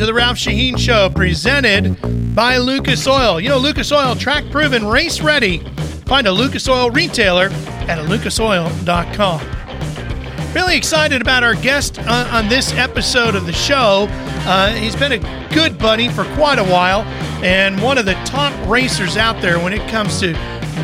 to the Ralph Sheheen Show, presented by Lucas Oil. You know, Lucas Oil, track proven, race ready. Find a Lucas Oil retailer at lucasoil.com. Really excited about our guest on, on this episode of the show. Uh, he's been a good buddy for quite a while and one of the top racers out there when it comes to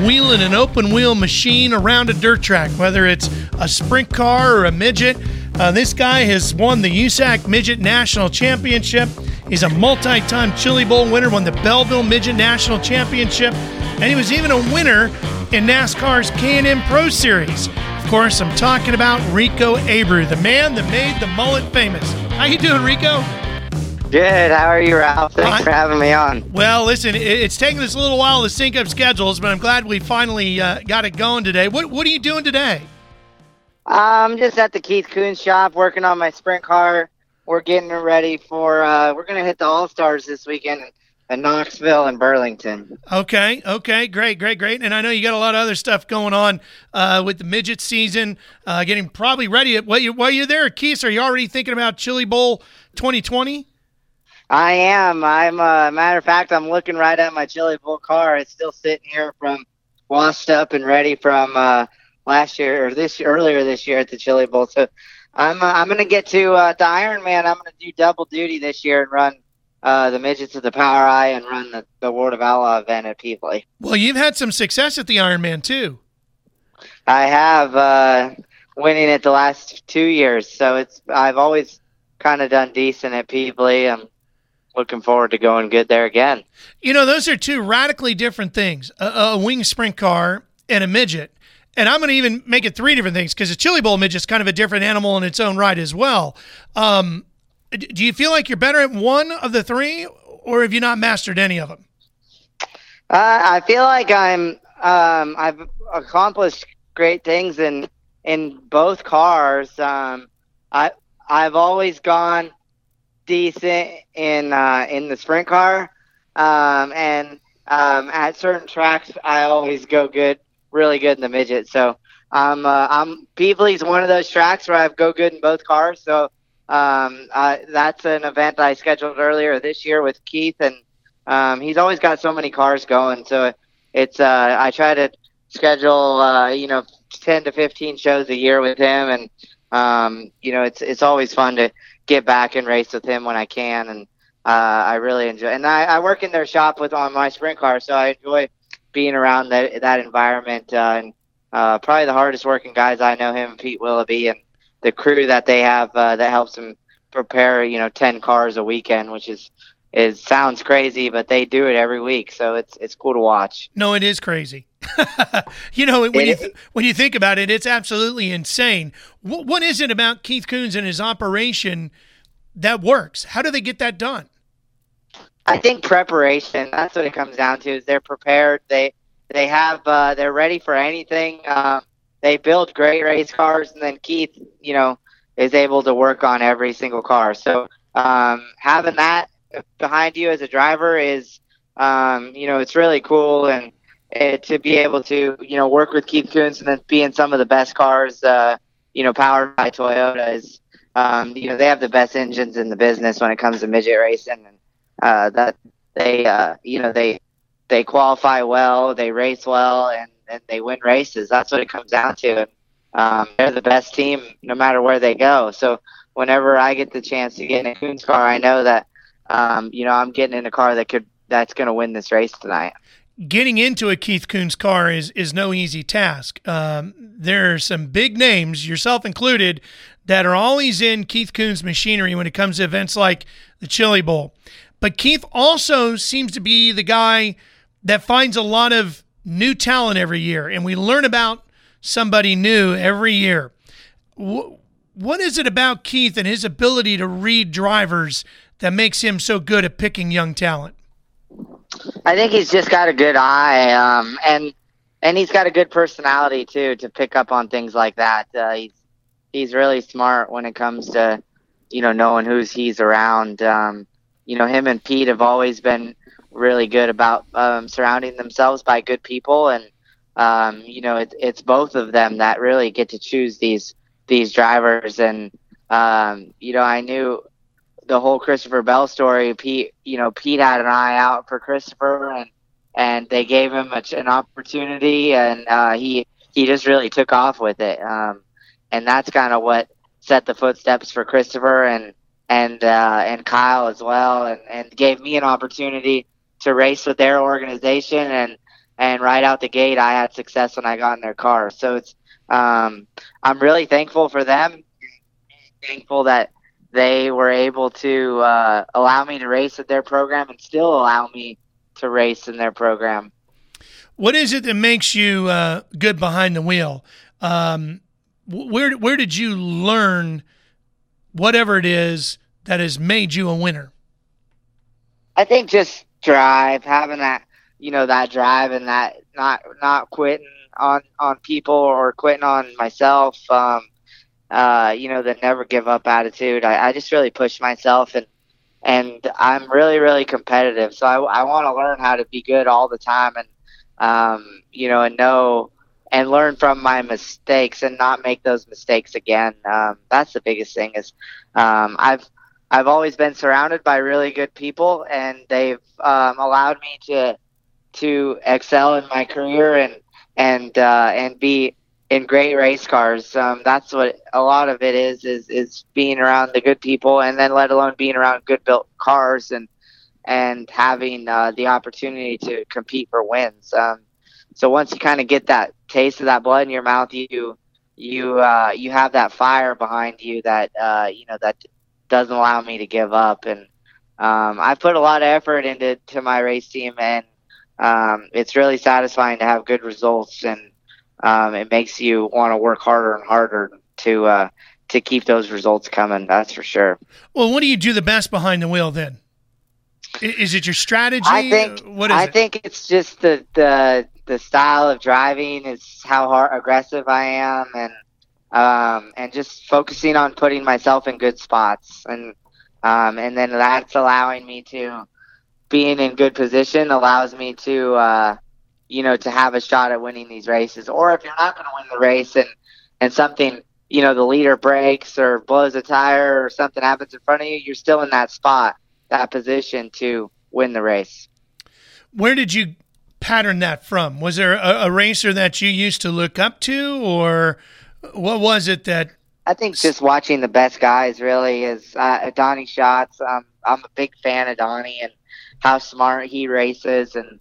wheeling an open wheel machine around a dirt track, whether it's a sprint car or a midget. Uh, this guy has won the USAC Midget National Championship. He's a multi time Chili Bowl winner, won the Belleville Midget National Championship, and he was even a winner in NASCAR's K&N Pro Series. Of course, I'm talking about Rico Abreu, the man that made the mullet famous. How you doing, Rico? Good. How are you, Ralph? Thanks for having me on. Well, listen, it's taken us a little while to sync up schedules, but I'm glad we finally uh, got it going today. What What are you doing today? I'm just at the Keith Kunz shop working on my sprint car. We're getting it ready for. Uh, we're gonna hit the All Stars this weekend in Knoxville and Burlington. Okay, okay, great, great, great. And I know you got a lot of other stuff going on uh, with the midget season, uh, getting probably ready. While, you, while you're there, Keith, are you already thinking about Chili Bowl 2020? I am. I'm. Uh, matter of fact, I'm looking right at my Chili Bowl car. It's still sitting here from washed up and ready from uh, last year or this earlier this year at the Chili Bowl. So I'm uh, I'm gonna get to uh, the Ironman. I'm gonna do double duty this year and run uh, the midgets of the POWRi and run the, the World of Outlaw event at Pevely. Well, you've had some success at the Ironman too. I have uh, winning it the last two years, so it's I've always kind of done decent at Pevely. I'm looking forward to going good there again. You know, those are two radically different things: a, a wing sprint car and a midget. And I'm going to even make it three different things because a chili bowl is kind of a different animal in its own right as well. Um, do you feel like you're better at one of the three, or have you not mastered any of them? Uh, I feel like I'm. Um, I've accomplished great things in in both cars. Um, I I've always gone decent in uh, in the sprint car, um, and um, at certain tracks I always go good really good in the midget. So I'm uh, I'm Pevely's one of those tracks where I go good in both cars. So um, uh, that's an event I scheduled earlier this year with Keith, and um, he's always got so many cars going. So it's uh, I try to schedule uh, you know 10 to 15 shows a year with him, and um, you know it's it's always fun to get back and race with him when I can, and uh, I really enjoy. And I, I work in their shop with on my sprint car, so I enjoy being around that that environment uh, and uh, probably the hardest working guys I know him Pete Willoughby and the crew that they have uh, that helps them prepare you know 10 cars a weekend which is is sounds crazy but they do it every week so it's it's cool to watch. No it is crazy. You know when it you th- when you think about it it's absolutely insane. What, what is it about Keith Kunz and his operation that works? How do they get that done I think preparation. That's what it comes down to. Is they're prepared. They they have uh, they're ready for anything. Um, they build great race cars, and then Keith, you know, is able to work on every single car. So um, having that behind you as a driver is, um, you know, it's really cool, and to be able to, you know, work with Keith Kunz and then be in some of the best cars, uh, you know, powered by Toyota is, um, you know, they have the best engines in the business when it comes to midget racing. And, uh, that they uh, you know they they qualify well, they race well, and, and they win races. That's what it comes down to. Um, they're the best team no matter where they go. So whenever I get the chance to get in a Kunz car, I know that um, you know I'm getting in a car that could that's going to win this race tonight. Getting into a Keith Kunz car is is no easy task. Um, there are some big names, yourself included, that are always in Keith Kunz machinery when it comes to events like the Chili Bowl. But Keith also seems to be the guy that finds a lot of new talent every year, and we learn about somebody new every year. What is it about Keith and his ability to read drivers that makes him so good at picking young talent? I think he's just got a good eye, um, and and he's got a good personality too to pick up on things like that. Uh, he's he's really smart when it comes to you know knowing who's he's around. Um, you know, him and Pete have always been really good about um, surrounding themselves by good people, and um, you know, it, it's both of them that really get to choose these these drivers. And um, you know, I knew the whole Christopher Bell story, Pete, you know, Pete had an eye out for Christopher, and and they gave him a, an opportunity, and uh, he he just really took off with it, um, and that's kind of what set the footsteps for Christopher. And and uh, and Kyle as well, and and gave me an opportunity to race with their organization, and and right out the gate, I had success when I got in their car. So it's um, I'm really thankful for them. Thankful that they were able to uh, allow me to race at their program and still allow me to race in their program. What is it that makes you uh, good behind the wheel? Um, where where did you learn whatever it is that has made you a winner? I think just drive, having that you know that drive and that not not quitting on on people or quitting on myself. Um, uh, you know, the never give up attitude. I, I just really push myself and and I'm really really competitive. So I, I want to learn how to be good all the time and um, you know and know and learn from my mistakes and not make those mistakes again. Um, that's the biggest thing is um, I've I've always been surrounded by really good people and they've um, allowed me to to excel in my career and and uh, and be in great race cars. Um, that's what a lot of it is is is being around the good people, and then let alone being around good built cars and and having uh, the opportunity to compete for wins. Um, so once you kind of get that taste of that blood in your mouth, you you uh, you have that fire behind you that uh, you know that doesn't allow me to give up. And um, I put a lot of effort into to my race team, and um, it's really satisfying to have good results, and um, it makes you want to work harder and harder to uh, to keep those results coming. That's for sure. Well, what do you do the best behind the wheel then? Is it your strategy? I think. What is I it? think it's just the the the style of driving. Is how hard aggressive I am, and um, and just focusing on putting myself in good spots, and um, and then that's allowing me to being in good position allows me to, uh, you know, to have a shot at winning these races. Or if you're not going to win the race and and something, you know, the leader breaks or blows a tire or something happens in front of you, you're still in that spot, that position to win the race. Where did you pattern that from? Was there a, a racer that you used to look up to, or what was it that? I think just watching the best guys really is uh, Donny Schatz. Um, I'm a big fan of Donny, and how smart he races and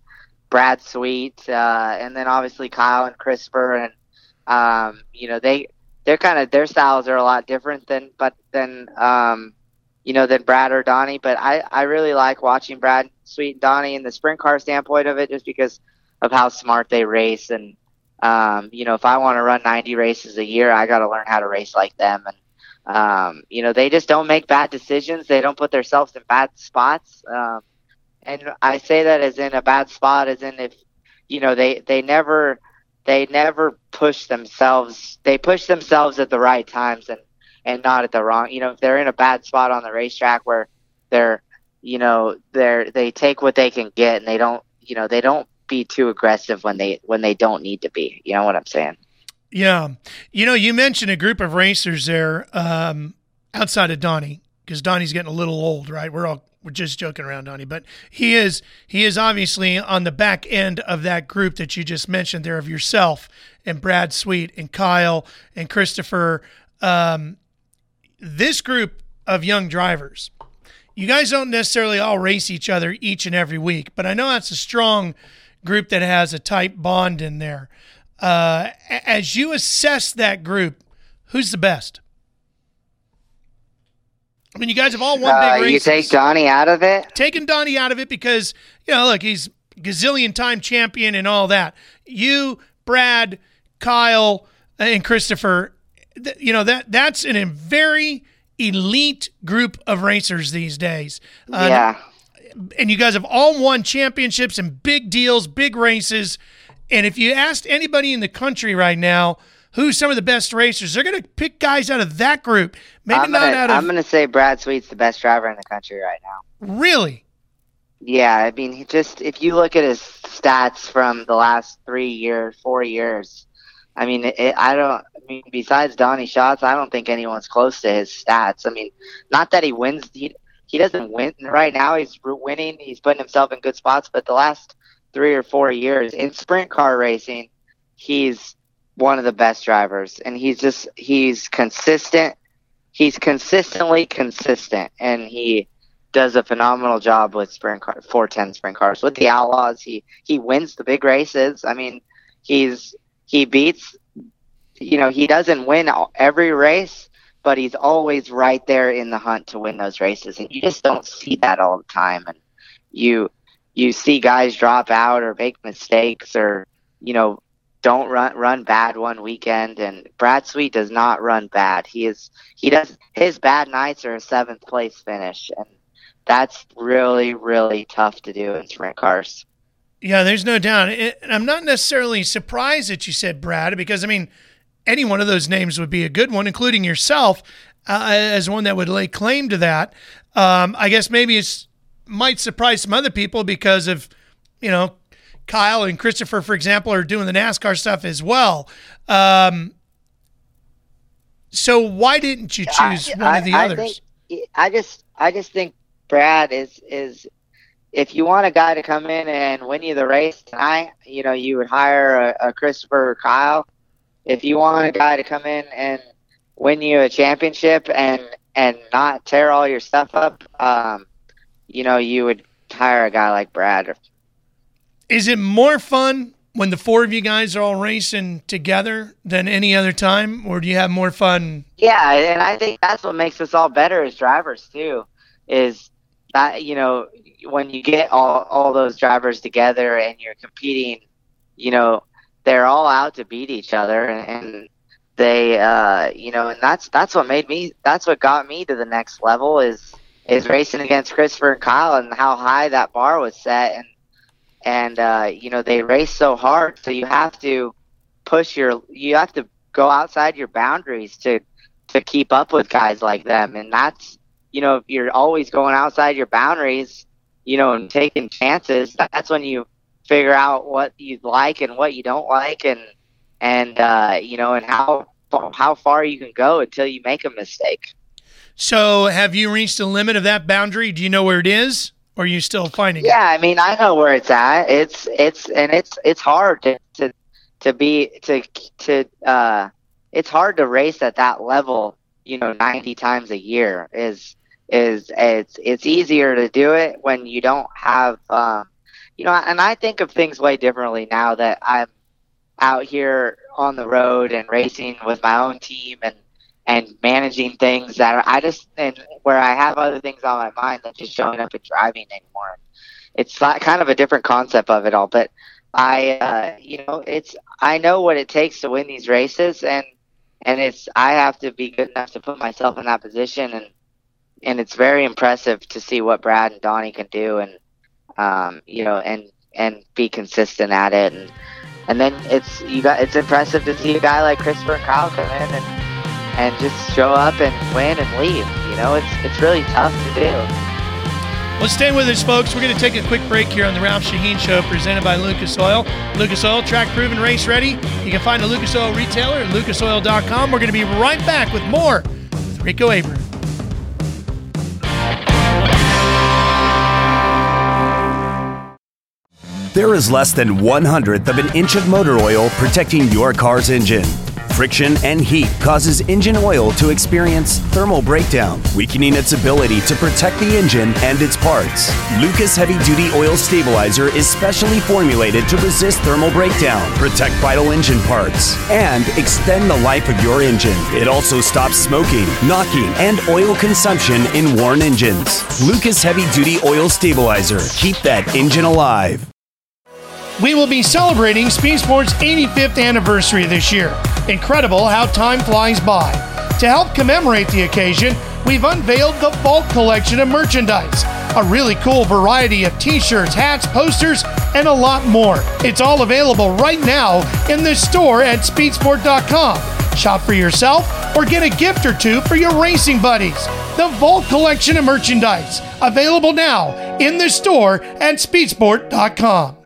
Brad Sweet, uh, and then obviously Kyle and Christopher, and um, you know they they're kind of their styles are a lot different than but than um, you know than Brad or Donny. But I I really like watching Brad Sweet and Donny in the sprint car standpoint of it, just because of how smart they race and. Um, you know, if I want to run 90 races a year, I got to learn how to race like them. And, um, you know, they just don't make bad decisions. They don't put themselves in bad spots. Um, and I say that as in a bad spot, as in if you know they they never they never push themselves. They push themselves at the right times and and not at the wrong. You know, if they're in a bad spot on the racetrack where they're you know they're they take what they can get and they don't you know they don't be too aggressive when they when they don't need to be. You know what I'm saying? Yeah, you know, you mentioned a group of racers there um, outside of Donny because Donny's getting a little old, right? We're all we're just joking around, Donny, but he is he is obviously on the back end of that group that you just mentioned there of yourself and Brad Sweet and Kyle and Christopher. Um, this group of young drivers, you guys don't necessarily all race each other each and every week, but I know that's a strong group that has a tight bond in there. Uh, as you assess that group, who's the best? I mean, you guys have all won Uh, big races. you take Donny out of it. Taking Donny out of it because, you know, look, he's gazillion time champion and all that. You, Brad, Kyle, and Christopher, th- you know, that that's an, a very elite group of racers these days. Uh, yeah. And you guys have all won championships and big deals, big races. And if you asked anybody in the country right now, who's some of the best racers, they're going to pick guys out of that group. Maybe I'm not gonna, out of I'm gonna say Brad Sweet's the best driver in the country right now. really. Yeah, I mean, he just if you look at his stats from the last three years, four years, I mean, it, I don't. I mean, besides Donny Schatz, I don't think anyone's close to his stats. I mean, not that he wins. He, he doesn't win right now. He's winning. He's putting himself in good spots. But the last three or four years in sprint car racing, he's one of the best drivers, and he's just he's consistent. He's consistently consistent, and he does a phenomenal job with sprint car 410 sprint cars with the Outlaws. He he wins the big races. I mean, he's he beats. You know, he doesn't win every race, but he's always right there in the hunt to win those races, and you just don't see that all the time. And you you see guys drop out or make mistakes or you know don't run run bad one weekend and Brad Sweet does not run bad. He is he does his bad nights are a seventh place finish and that's really really tough to do in sprint cars. Yeah, there's no doubt. And I'm not necessarily surprised that you said Brad because I mean any one of those names would be a good one, including yourself uh, as one that would lay claim to that. Um, I guess maybe it's might surprise some other people because of you know Kyle and Christopher, for example, are doing the NASCAR stuff as well. Um, so why didn't you choose I, one I, of the I others? Think, I just, I just think Brad is is if you want a guy to come in and win you the race tonight, you know, you would hire a, a Christopher or Kyle. If you want a guy to come in and win you a championship and and not tear all your stuff up, um, you know, you would hire a guy like Brad is it more fun when the four of you guys are all racing together than any other time, or do you have more fun? Yeah, and I think that's what makes us all better as drivers too. Is that you know when you get all all those drivers together and you're competing, you know they're all out to beat each other, and, they uh, you know, and that's that's what made me that's what got me to the next level is is racing against Christopher and Kyle and how high that bar was set and and uh, you know they race so hard, so you have to push your, you have to go outside your boundaries to to keep up with guys like them, and that's you know if you're always going outside your boundaries, you know, and taking chances, that's when you figure out what you like and what you don't like, and and uh, you know, and how how far you can go until you make a mistake. So, have you reached the limit of that boundary? Do you know where it is? Or are you still finding it? yeah, it? I mean, I know where it's at. It's it's and it's it's hard to to, to be to to uh it's hard to race at that level, you know, 90 times a year is is it's it's easier to do it when you don't have um you know, and I think of things way differently now that I'm out here on the road and racing with my own team and and managing things that I just and where I have other things on my mind than just showing up and driving anymore. It's kind of a different concept of it all, but I, uh, you know, it's I know what it takes to win these races, and and it's I have to be good enough to put myself in that position, and and it's very impressive to see what Brad and Donny can do, and um, you know, and and be consistent at it, and and then it's you got it's impressive to see a guy like Christopher and Kyle come in and and just show up and win and leave. You know, it's it's really tough to do. Well, stay with us, folks. We're going to take a quick break here on the Ralph Sheheen Show, presented by Lucas Oil. Lucas Oil, track proven, race ready. You can find a Lucas Oil retailer at lucasoil.com. We're going to be right back with more with Rico Abreu. There is less than one hundredth of an inch of motor oil protecting your car's engine. Friction and heat causes engine oil to experience thermal breakdown, weakening its ability to protect the engine and its parts. Lucas Heavy Duty Oil Stabilizer is specially formulated to resist thermal breakdown, protect vital engine parts, and extend the life of your engine. It also stops smoking, knocking, and oil consumption in worn engines. Lucas Heavy Duty Oil Stabilizer. Keep that engine alive. We will be celebrating Speed Sports' 85th anniversary this year. Incredible how time flies by. To help commemorate the occasion, we've unveiled the Vault collection of merchandise. A really cool variety of t shirts, hats, posters, and a lot more. It's all available right now in the store at speedsport.com. Shop for yourself or get a gift or two for your racing buddies. The Vault collection of merchandise, available now in the store at speedsport.com.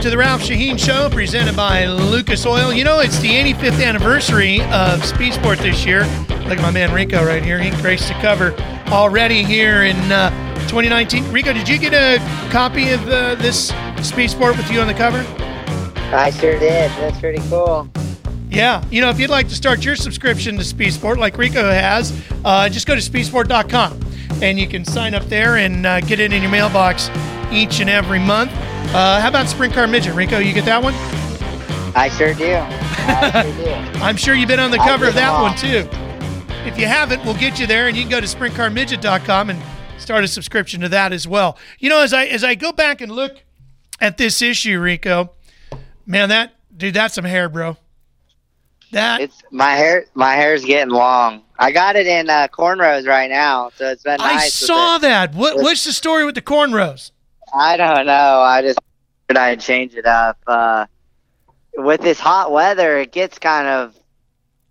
back to the Ralph Sheheen Show, presented by Lucas Oil. You know, it's the 85th anniversary of Speed Sport this year. Look at my man Rico right here. He graced the cover already here in uh, 2019. Rico, did you get a copy of uh, this Speed Sport with you on the cover? I sure did. That's pretty cool. Yeah, you know, if you'd like to start your subscription to Speed Sport like Rico has, uh, just go to speedsport.com and you can sign up there and uh, get it in your mailbox each and every month. Uh, how about Sprint Car Midget? Rico, you get that one? I sure do. I sure do. I'm sure you've been on the cover of that one too. If you haven't, we'll get you there, and you can go to sprintcarmidget.com and start a subscription to that as well. You know, as I as I go back and look at this issue, Rico, man, that dude, that's some hair, bro. That It's my hair. My hair's getting long. I got it in uh, cornrows right now, so it's been. I with saw that. What what's the story with the cornrows? I don't know. I just figured I'd change it up. Uh, with this hot weather, it gets kind of,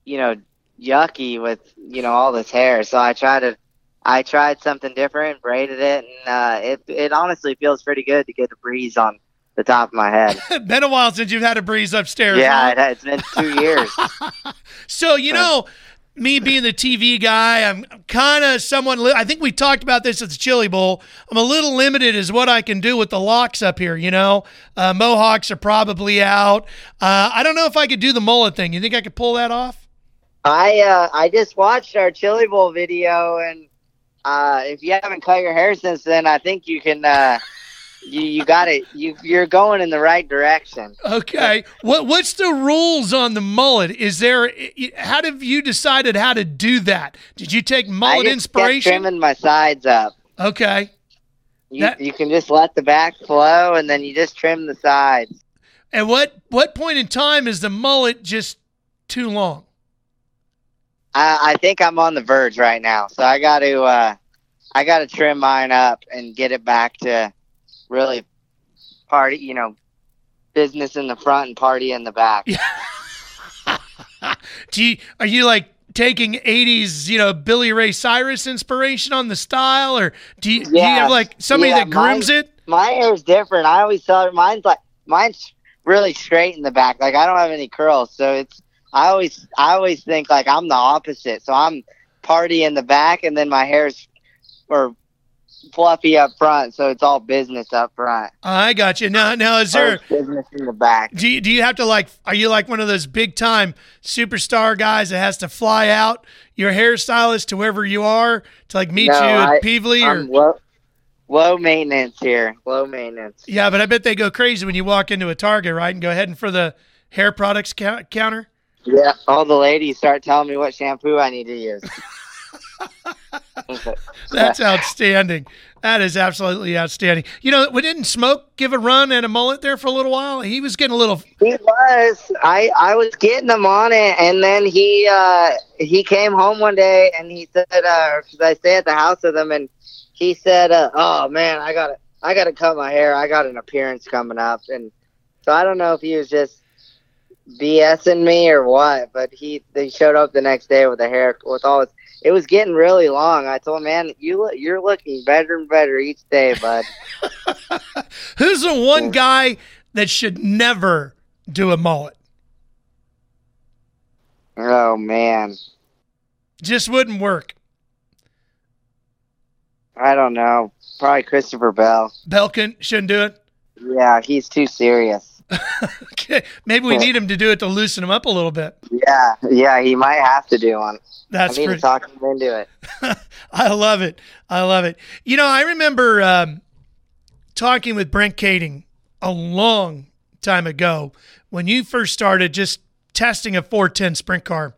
you know, yucky with you know all this hair. So I tried to, I tried something different, braided it, and uh, it it honestly feels pretty good to get a breeze on the top of my head. been a while since you've had a breeze upstairs. yeah, huh? it, it's been two years. So you know, me being the TV guy, I'm kind of someone. Li- I think we talked about this at the Chili Bowl. I'm a little limited as what I can do with the locks up here. You know, uh, mohawks are probably out. Uh, I don't know if I could do the mullet thing. You think I could pull that off? I uh, I just watched our Chili Bowl video, and uh, if you haven't cut your hair since then, I think you can. You you got it. You you're going in the right direction. Okay. What what's the rules on the mullet? Is there? How have you decided how to do that? Did you take I mullet kept inspiration? trimming my sides up. Okay. You That- you can just let the back flow, and then you just trim the sides. And what what point in time is the mullet just too long? I I think I'm on the verge right now, so I got to uh, I got to trim mine up and get it back to really party. You know, business in the front and party in the back. Do you are you like taking '80s, you know, Billy Ray Cyrus inspiration on the style, or do you, do you have like somebody Yeah, that grooms mine- it? My hair's different. I always thought mine's like mine's really straight in the back. Like I don't have any curls, so it's I always I always think like I'm the opposite. So I'm party in the back, and then my hair's or fluffy up front, so it's all business up front. Oh, I got you. Now, now is there? business in the back. Do you, do you have to like? Are you like one of those big time superstar guys that has to fly out your hairstylist to wherever you are to like meet No, you at I- Pevely or? Low, low maintenance here. Low maintenance. Yeah, but I bet they go crazy when you walk into a Target, right, and go heading for the hair products cou- counter. Yeah, all the ladies start telling me what shampoo I need to use. That's outstanding. That is absolutely outstanding. You know, we didn't Smoke give a run and a mullet there for a little while. He was getting a little. He was. I I was getting him on it, and then he uh he came home one day and he said, uh 'cause I stay at the house with him, and he said, uh, "Oh man, I gotta I gotta cut my hair. I got an appearance coming up." And so I don't know if he was just BSing me or what, but he they showed up the next day with a hair with all his. It was getting really long. I told him, "Man, you look, you're looking better and better each day, bud." Who's the one guy that should never do a mullet? oh man, Just wouldn't work. I don't know. Probably Christopher Bell. Belkin shouldn't do it. Yeah, he's too serious. Okay, maybe we need him to do it to loosen him up a little bit. Yeah, yeah, he might have to do one. That's I need pretty. to talk him into it. I love it. I love it. You know, I remember um, talking with Brent Kaeding a long time ago when you first started just testing a 410 sprint car.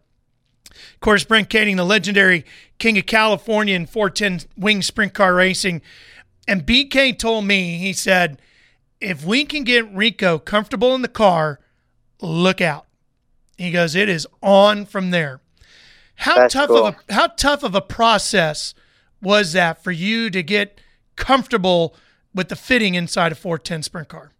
Of course, Brent Kaeding, the legendary king of California in 410 wing sprint car racing. And BK told me, he said, if we can get Rico comfortable in the car, look out. He goes, it is on from there. How That's tough cool. of a how tough of a process was that for you to get comfortable with the fitting inside a 410 sprint car?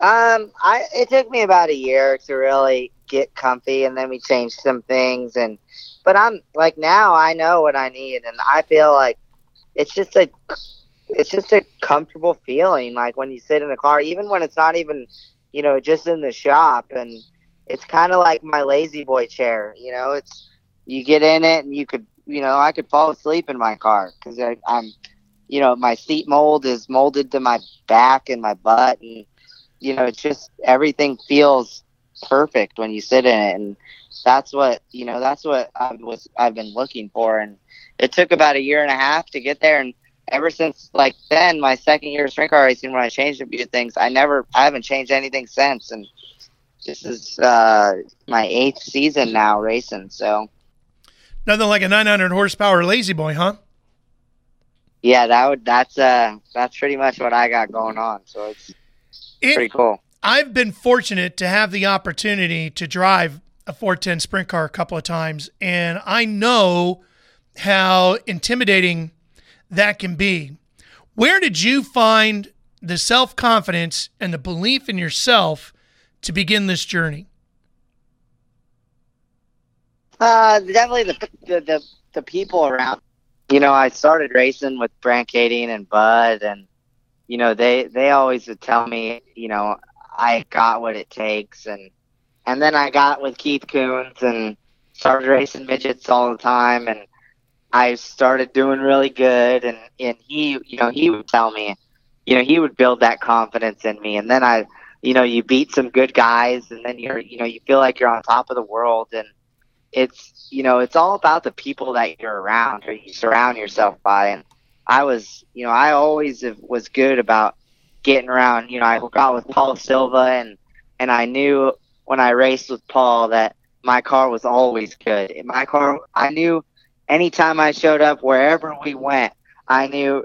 Um, I it took me about a year to really get comfy, and then we changed some things. And but I'm like now I know what I need, and I feel like it's just a it's just a comfortable feeling. Like when you sit in a car, even when it's not even, you know, just in the shop, and it's kind of like my lazy boy chair. You know, it's you get in it and you could, you know, I could fall asleep in my car because I'm, you know, my seat mold is molded to my back and my butt, and you know, it's just everything feels perfect when you sit in it, and that's what you know, that's what I was I've been looking for, and it took about a year and a half to get there, and ever since like then, my second year of sprint car racing, when I changed a few things, I never, I haven't changed anything since, and this is uh, my eighth season now racing. So nothing like a 900 horsepower lazy boy, huh? Yeah, that would that's uh that's pretty much what I got going on. So it's it, pretty cool. I've been fortunate to have the opportunity to drive a 410 sprint car a couple of times, and I know how intimidating that can be. Where did you find the self confidence and the belief in yourself to begin this journey? Uh, definitely the, the the the people around. You know, I started racing with Brent Kaeding and Bud, and you know they they always would tell me, you know, I got what it takes, and and then I got with Keith Kunz and started racing midgets all the time, and I started doing really good, and and he, you know, he would tell me, you know, he would build that confidence in me, and then I, you know, you beat some good guys, and then you're, you know, you feel like you're on top of the world, and it's, you know, it's all about the people that you're around or you surround yourself by, and I was, you know, I always was good about getting around. You know, I got with Paul Silva, and and I knew when I raced with Paul that my car was always good. My car, I knew anytime I showed up, wherever we went, I knew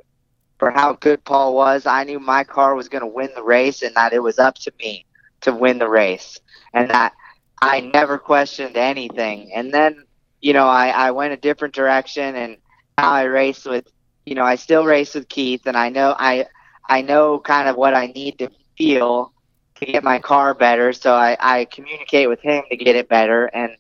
for how good Paul was, I knew my car was going to win the race and that it was up to me to win the race. And that I never questioned anything. And then, you know, I, I went a different direction and now I race with, you know, I still race with Keith and I know, I, I know kind of what I need to feel to get my car better. So I, I communicate with him to get it better. And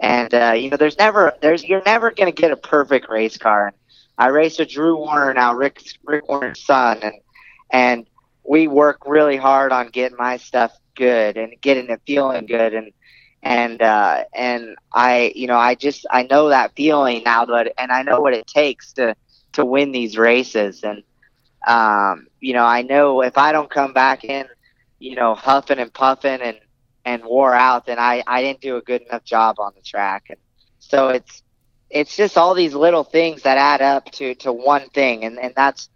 and uh, you know, there's never there's you're never going to get a perfect race car. And I race with Drew Warner now, Rick Rick Warner's son, and and we work really hard on getting my stuff good and getting it feeling good and and uh and I you know I just I know that feeling now that and I know what it takes to to win these races and um you know I know if I don't come back in you know huffing and puffing and and wore out, then I, I didn't do a good enough job on the track. And so it's it's just all these little things that add up to, to one thing, and, and that's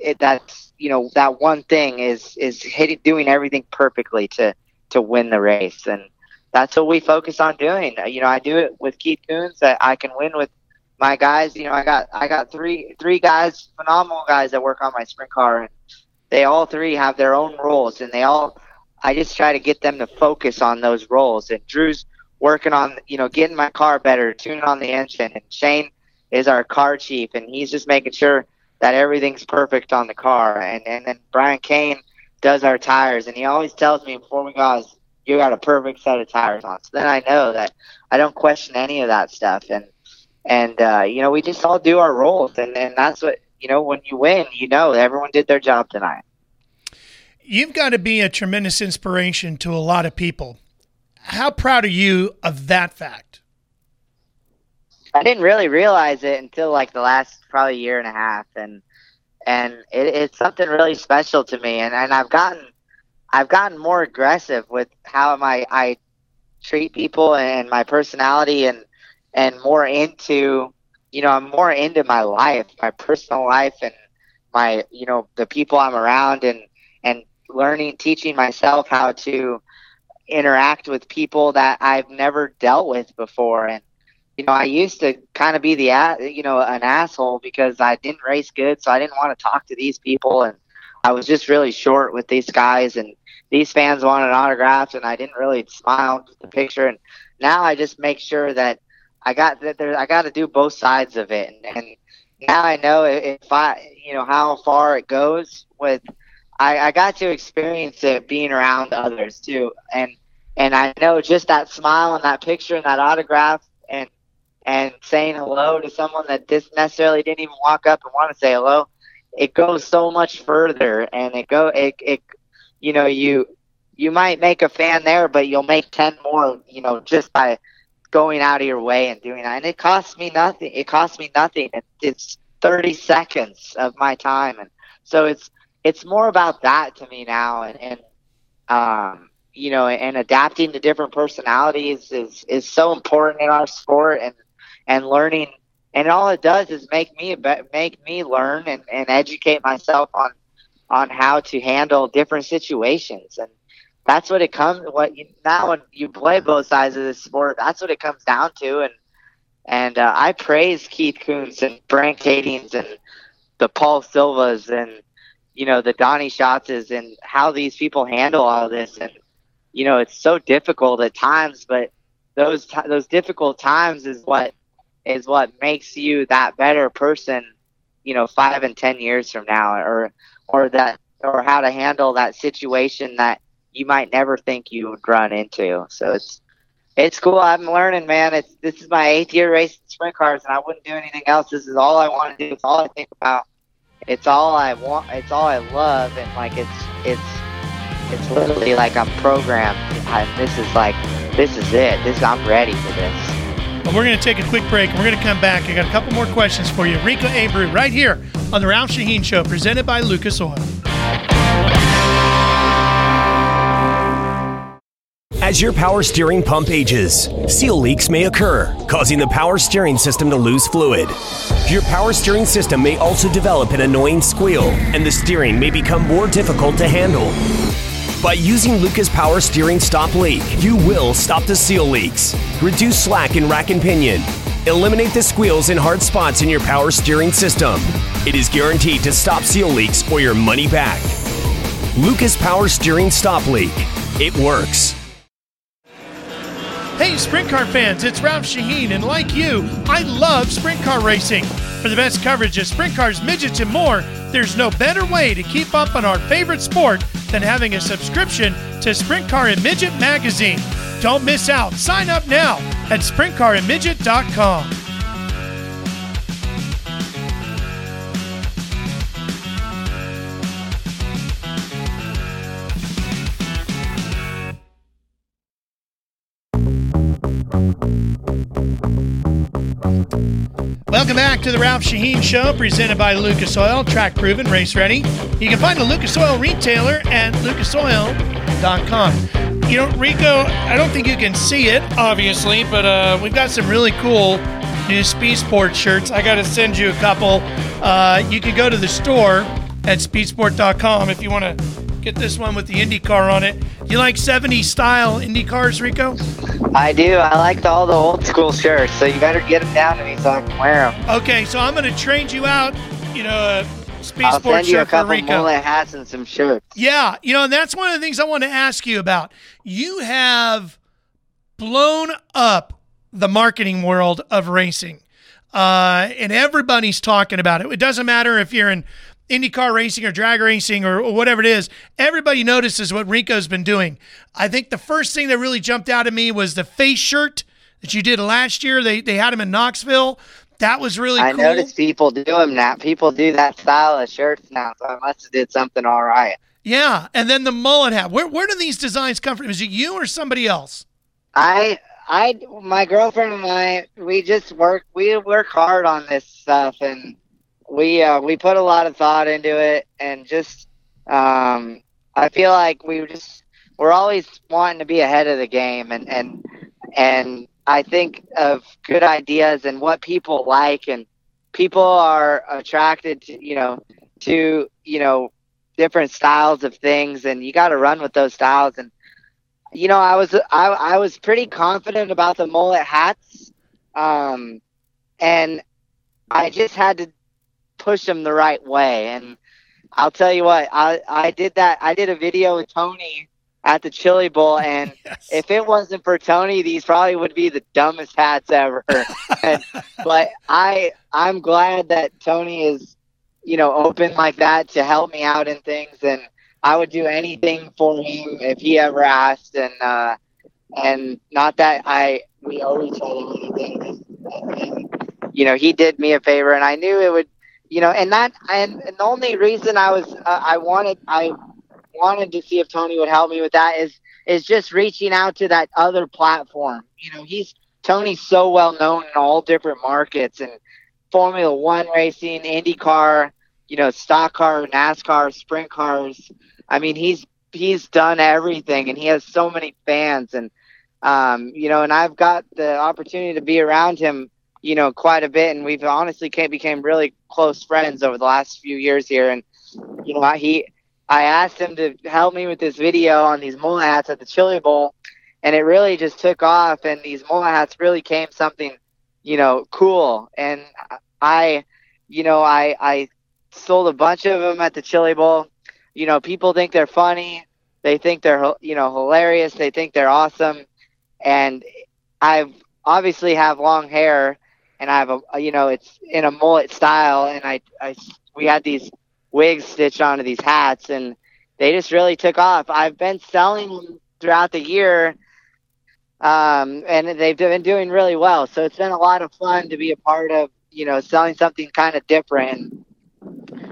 it. That's you know that one thing is is hitting doing everything perfectly to to win the race, and that's what we focus on doing. You know, I do it with Keith Kunz That I can win with my guys. You know, I got I got three three guys, phenomenal guys that work on my sprint car, and they all three have their own roles, and they all I just try to get them to focus on those roles. And Drew's working on, you know, getting my car better, tuning on the engine. And Shane is our car chief, and he's just making sure that everything's perfect on the car. And and then Brian Kane does our tires, and he always tells me before we go, "You got a perfect set of tires on." So then I know that I don't question any of that stuff. And and uh, you know, we just all do our roles, and and that's what you know. When you win, you know everyone did their job tonight you've got to be a tremendous inspiration to a lot of people. How proud are you of that fact? I didn't really realize it until like the last probably year and a half, and and it, it's something really special to me. And, and I've gotten I've gotten more aggressive with how I I treat people and my personality, and and more into you know I'm more into my life, my personal life, and my you know the people I'm around, and learning, teaching myself how to interact with people that I've never dealt with before. And, you know, I used to kind of be the, you know, an asshole because I didn't race good. So I didn't want to talk to these people. And I was just really short with these guys. And these fans wanted autographs and I didn't really smile with the picture. And now I just make sure that I got that there, I got to do both sides of it. And, and now I know if I, you know, how far it goes with, I, I got to experience it being around others too, and and I know just that smile and that picture and that autograph and and saying hello to someone that this necessarily didn't even walk up and want to say hello, it goes so much further, and it go it it you know you you might make a fan there, but you'll make ten more, you know, just by going out of your way and doing that. And it costs me nothing. It costs me nothing. It, it's thirty seconds of my time, and so it's it's more about that to me now, and and um, you know, and adapting to different personalities is is so important in our sport, and and learning. And all it does is make me make me learn and, and educate myself on on how to handle different situations and that's what it comes what you, now when you play both sides of the sport that's what it comes down to and and uh, I praise Keith Kunz and Frank Kaedings and the Paul Silvas and you know the Donny Schatzes and how these people handle all this and you know it's so difficult at times but those t- those difficult times is what is what makes you that better person you know 5 and 10 years from now or or that or how to handle that situation that you might never think you would run into. So it's it's cool. I'm learning, man. It's this is my eighth year racing sprint cars, and I wouldn't do anything else. This is all I want to do. It's all I think about. It's all I want. It's all I love, and like it's it's it's literally like I'm programmed. I, this is like this is it. This I'm ready for this. Well, we're going to take a quick break. We're going to come back. I got a couple more questions for you. Rico Abreu, right here on the Ralph Sheheen Show, presented by Lucas Oil. As your power steering pump ages, seal leaks may occur, causing the power steering system to lose fluid. Your power steering system may also develop an annoying squeal, and the steering may become more difficult to handle. By using Lucas Power Steering Stop Leak, you will stop the seal leaks, reduce slack in rack and pinion, eliminate the squeals and hard spots in your power steering system. It is guaranteed to stop seal leaks or your money back. Lucas Power Steering Stop Leak. It works. Hey, sprint car fans, it's Ralph Sheheen, and like you, I love sprint car racing. For the best coverage of sprint cars, midgets, and more, there's no better way to keep up on our favorite sport than having a subscription to Sprint Car and Midget magazine. Don't miss out. Sign up now at sprintcarandmidget.com. Welcome back to the Ralph Sheheen Show, presented by Lucas Oil, track proven, race ready. You can find a Lucas Oil retailer at lucasoil.com. You know, Rico, I don't think you can see it, obviously, but uh, we've got some really cool new Speed Sport shirts. I got to send you a couple. Uh, you can go to the store at speedsport.com if you want to get this one with the IndyCar on it. You like 70s style Indy cars, Rico? I do. I like all the old school shirts, so you better get them down to me so I can wear them. Okay, so I'm going to trade you out, you know, a Speed I'll Sport send you a couple Rico. mullet hats and some shirts. Yeah, you know, and that's one of the things I want to ask you about. You have blown up the marketing world of racing, uh, and everybody's talking about it. It doesn't matter if you're in IndyCar racing or drag racing or, or whatever it is. Everybody notices what Rico's been doing. I think the first thing that really jumped out at me was the face shirt that you did last year. They they had him in Knoxville. That was really I cool. noticed people do them now. People do that style of shirts now, so I must have did something all right. Yeah, and then the mullet hat. Where where do these designs come from? Is it you or somebody else? I I my girlfriend and I we just work we work hard on this stuff and we uh, we put a lot of thought into it and just um, I feel like we just we're always wanting to be ahead of the game and and and I think of good ideas and what people like and people are attracted to you know to you know different styles of things and you got to run with those styles and you know I was I, I was pretty confident about the mullet hats um, and I just had to push them the right way and I'll tell you what I I did that I did a video with Tony at the Chili Bowl and Yes. if it wasn't for Tony, these probably would be the dumbest hats ever. and, but I I'm glad that Tony is, you know, open like that to help me out in things, and I would do anything for him if he ever asked. And uh, and not that I we owe each other anything. You know, he did me a favor, and I knew it would you know, and that and, and the only reason I was uh, I wanted I wanted to see if Tony would help me with that is is just reaching out to that other platform. You know, he's Tony's so well known in all different markets and Formula One racing, IndyCar, you know, stock car, NASCAR, sprint cars. I mean, he's he's done everything, and he has so many fans, and um, you know, and I've got the opportunity to be around him, you know, quite a bit, and we've honestly became really close friends over the last few years here, and you know, he. I asked him to help me with this video on these mullet hats at the Chili Bowl, and it really just took off. And these mullet hats really came something, you know, cool. And I, you know, I I sold a bunch of them at the Chili Bowl. You know, people think they're funny. They think they're, you know, hilarious. They think they're awesome. And I've obviously have long hair and I have a, you know, it's in a mullet style. And I, I, we had these wigs stitched onto these hats and they just really took off. I've been selling them throughout the year. Um, and they've been doing really well. So it's been a lot of fun to be a part of, you know, selling something kind of different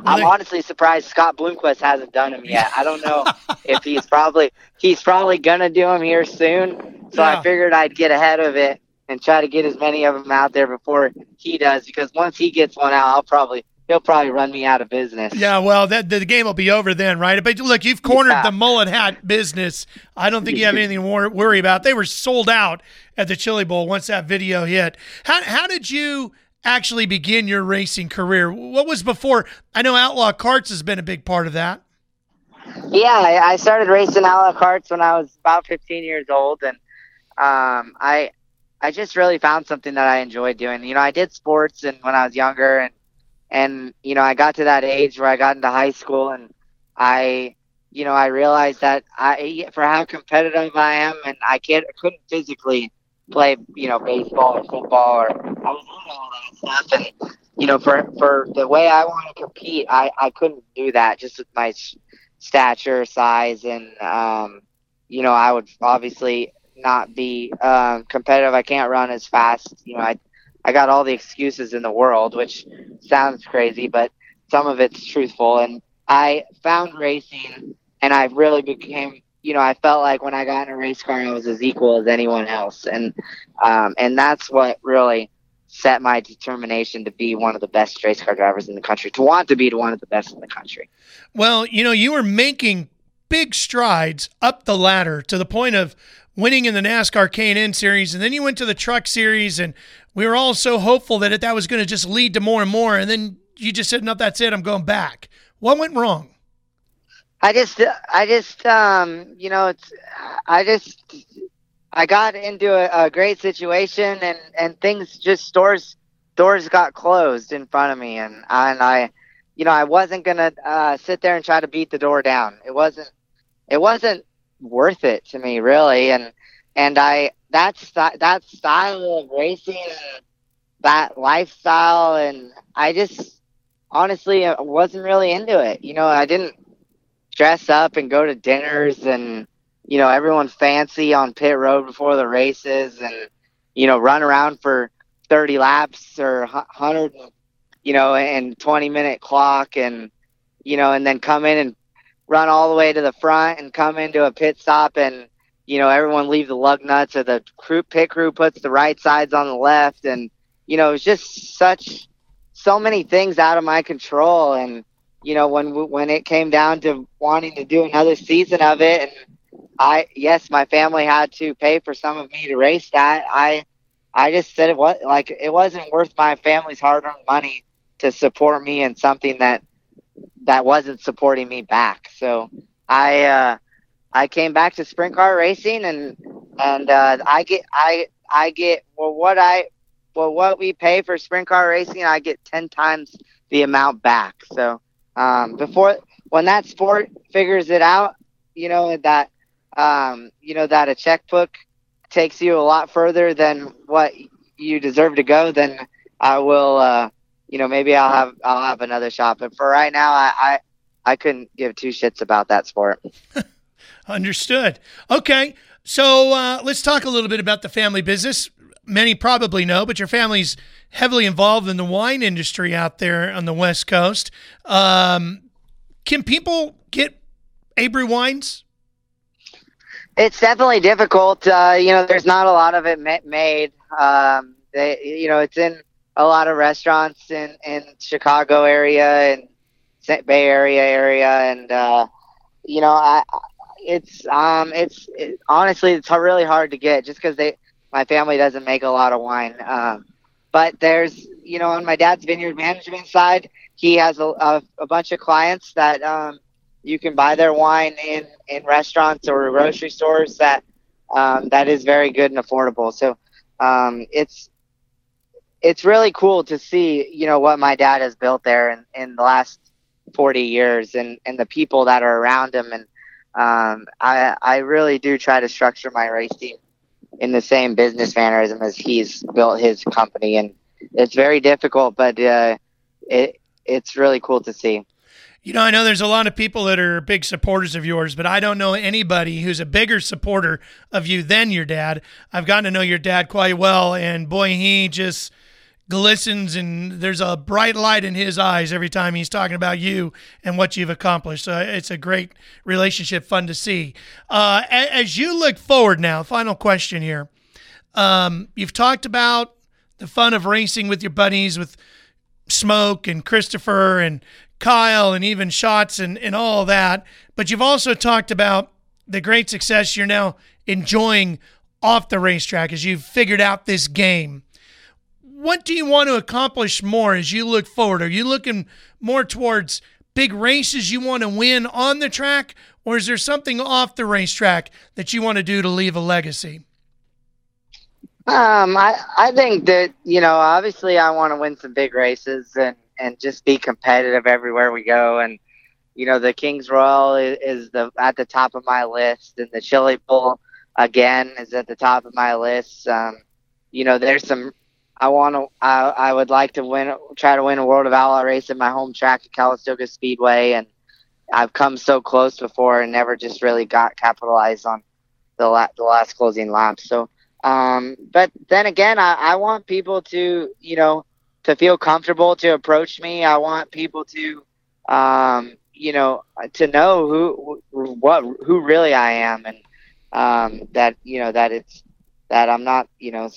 I'm honestly surprised Scott Bloomquist hasn't done them yet. I don't know if he's probably he's probably gonna do them here soon. So yeah. I figured I'd get ahead of it and try to get as many of them out there before he does. Because once he gets one out, I'll probably he'll probably run me out of business. Yeah, well, that the game will be over then, right? But look, you've cornered yeah. the mullet hat business. I don't think you have anything to worry about. They were sold out at the Chili Bowl once that video hit. How how did you? actually begin your racing career? What was before? I know Outlaw Karts has been a big part of that. Yeah, I started racing Outlaw Karts when I was about 15 years old, and um, I I just really found something that I enjoyed doing. You know, I did sports and when I was younger, and and you know, I got to that age where I got into high school, and I you know, I realized that I, for how competitive I am, and I can't, I couldn't physically play, you know, baseball or football or I was all that stuff. And you know, for for the way I want to compete, I I couldn't do that just with my stature, size, and um, you know, I would obviously not be um, competitive. I can't run as fast. You know, I I got all the excuses in the world, which sounds crazy, but some of it's truthful. And I found racing, and I really became you know, I felt like when I got in a race car, I was as equal as anyone else, and um, and that's what really set my determination to be one of the best race car drivers in the country, to want to be one of the best in the country. Well, you know, you were making big strides up the ladder to the point of winning in the NASCAR K&N series, and then you went to the Truck Series, and we were all so hopeful that that was going to just lead to more and more, and then you just said, "No, that's it. I'm going back." What went wrong? I just, I just, um, you know, it's, I just, I got into a, a great situation and, and things just doors, doors got closed in front of me and, and I, you know, I wasn't going to, uh, sit there and try to beat the door down. It wasn't, it wasn't worth it to me really. And, and I, that's, that style of racing that lifestyle and I just, honestly, wasn't really into it. You know, I didn't, dress up and go to dinners and you know everyone fancy on pit road before the races and you know run around for 30 laps or 100 you know and 20 minute clock and you know and then come in and run all the way to the front and come into a pit stop and you know everyone leave the lug nuts or the crew pit crew puts the right sides on the left and you know it's just such so many things out of my control and you know, when when it came down to wanting to do another season of it, and I yes, my family had to pay for some of me to race that. I I just said it was like it wasn't worth my family's hard-earned money to support me in something that that wasn't supporting me back. So I uh, I came back to sprint car racing, and and uh, I get I I get well what I well what we pay for sprint car racing, I get ten times the amount back. So um, before when that sport figures it out, you know that um, you know that a checkbook takes you a lot further than what you deserve to go, then I will. Uh, you know, maybe I'll have I'll have another shot. But for right now, I I, I couldn't give two shits about that sport. Understood. Okay, so uh, let's talk a little bit about the family business. many probably know, but your family's heavily involved in the wine industry out there on the West Coast. Um, can people get Abreu wines? It's definitely difficult. Uh, you know, there's not a lot of it ma- made. Um, they, you know, it's in a lot of restaurants in in Chicago area and Bay Area area, and uh, you know, I it's um it's it, honestly it's really hard to get just because they my family doesn't make a lot of wine. Um, but there's you know on my dad's vineyard management side, he has a, a, a bunch of clients that um, you can buy their wine in in restaurants or grocery stores that um, that is very good and affordable. So um, it's it's really cool to see you know what my dad has built there in, in the last 40 years and and the people that are around him and um, I I really do try to structure my race team in the same business mannerism as he's built his company and it's very difficult but uh, it it's really cool to see. You know, I know there's a lot of people that are big supporters of yours, but I don't know anybody who's a bigger supporter of you than your dad. I've gotten to know your dad quite well, and boy, he just glistens and there's a bright light in his eyes every time he's talking about you and what you've accomplished. So it's a great relationship, fun to see. Uh, as you look forward now, final question here. Um, you've talked about the fun of racing with your buddies, with Smoke and Christopher and Kyle and even Shots and, and all that. But you've also talked about the great success you're now enjoying off the racetrack as you've figured out this game. What do you want to accomplish more as you look forward? Are you looking more towards big races you want to win on the track, or is there something off the racetrack that you want to do to leave a legacy? Um, I I think that you know, obviously, I want to win some big races and and just be competitive everywhere we go. And you know, the Kings Royal is, is the at the top of my list, and the Chili Bowl again is at the top of my list. Um, you know, there's some. I want to. I, I would like to win. Try to win a World of Outlaw race at my home track at Calistoga Speedway, and I've come so close before and never just really got capitalized on the la- the last closing lap. So, um, but then again, I, I want people to, you know, to feel comfortable to approach me. I want people to, um, you know, to know who, what, who really I am, and um, that you know that it's that I'm not, you know,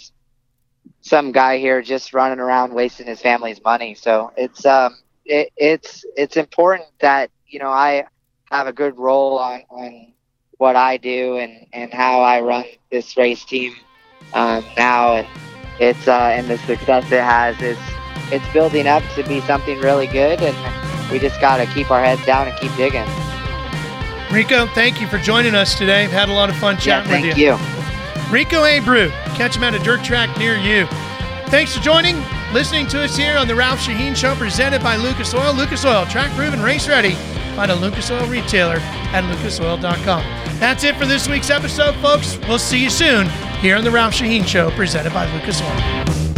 some guy here just running around wasting his family's money. So it's um, it, it's it's important that you know I have a good role on on what I do and and how I run this race team um, now, and it's uh, and the success it has is it's building up to be something really good, and we just got to keep our heads down and keep digging. Rico, thank you for joining us today. I've had a lot of fun chatting yeah, with you. Thank you. Rico Abreu. Catch him at a dirt track near you. Thanks for joining, listening to us here on the Ralph Sheheen Show presented by Lucas Oil. Lucas Oil, track proven, race ready. Find a Lucas Oil retailer at lucasoil.com. That's it for this week's episode, folks. We'll see you soon here on the Ralph Sheheen Show presented by Lucas Oil.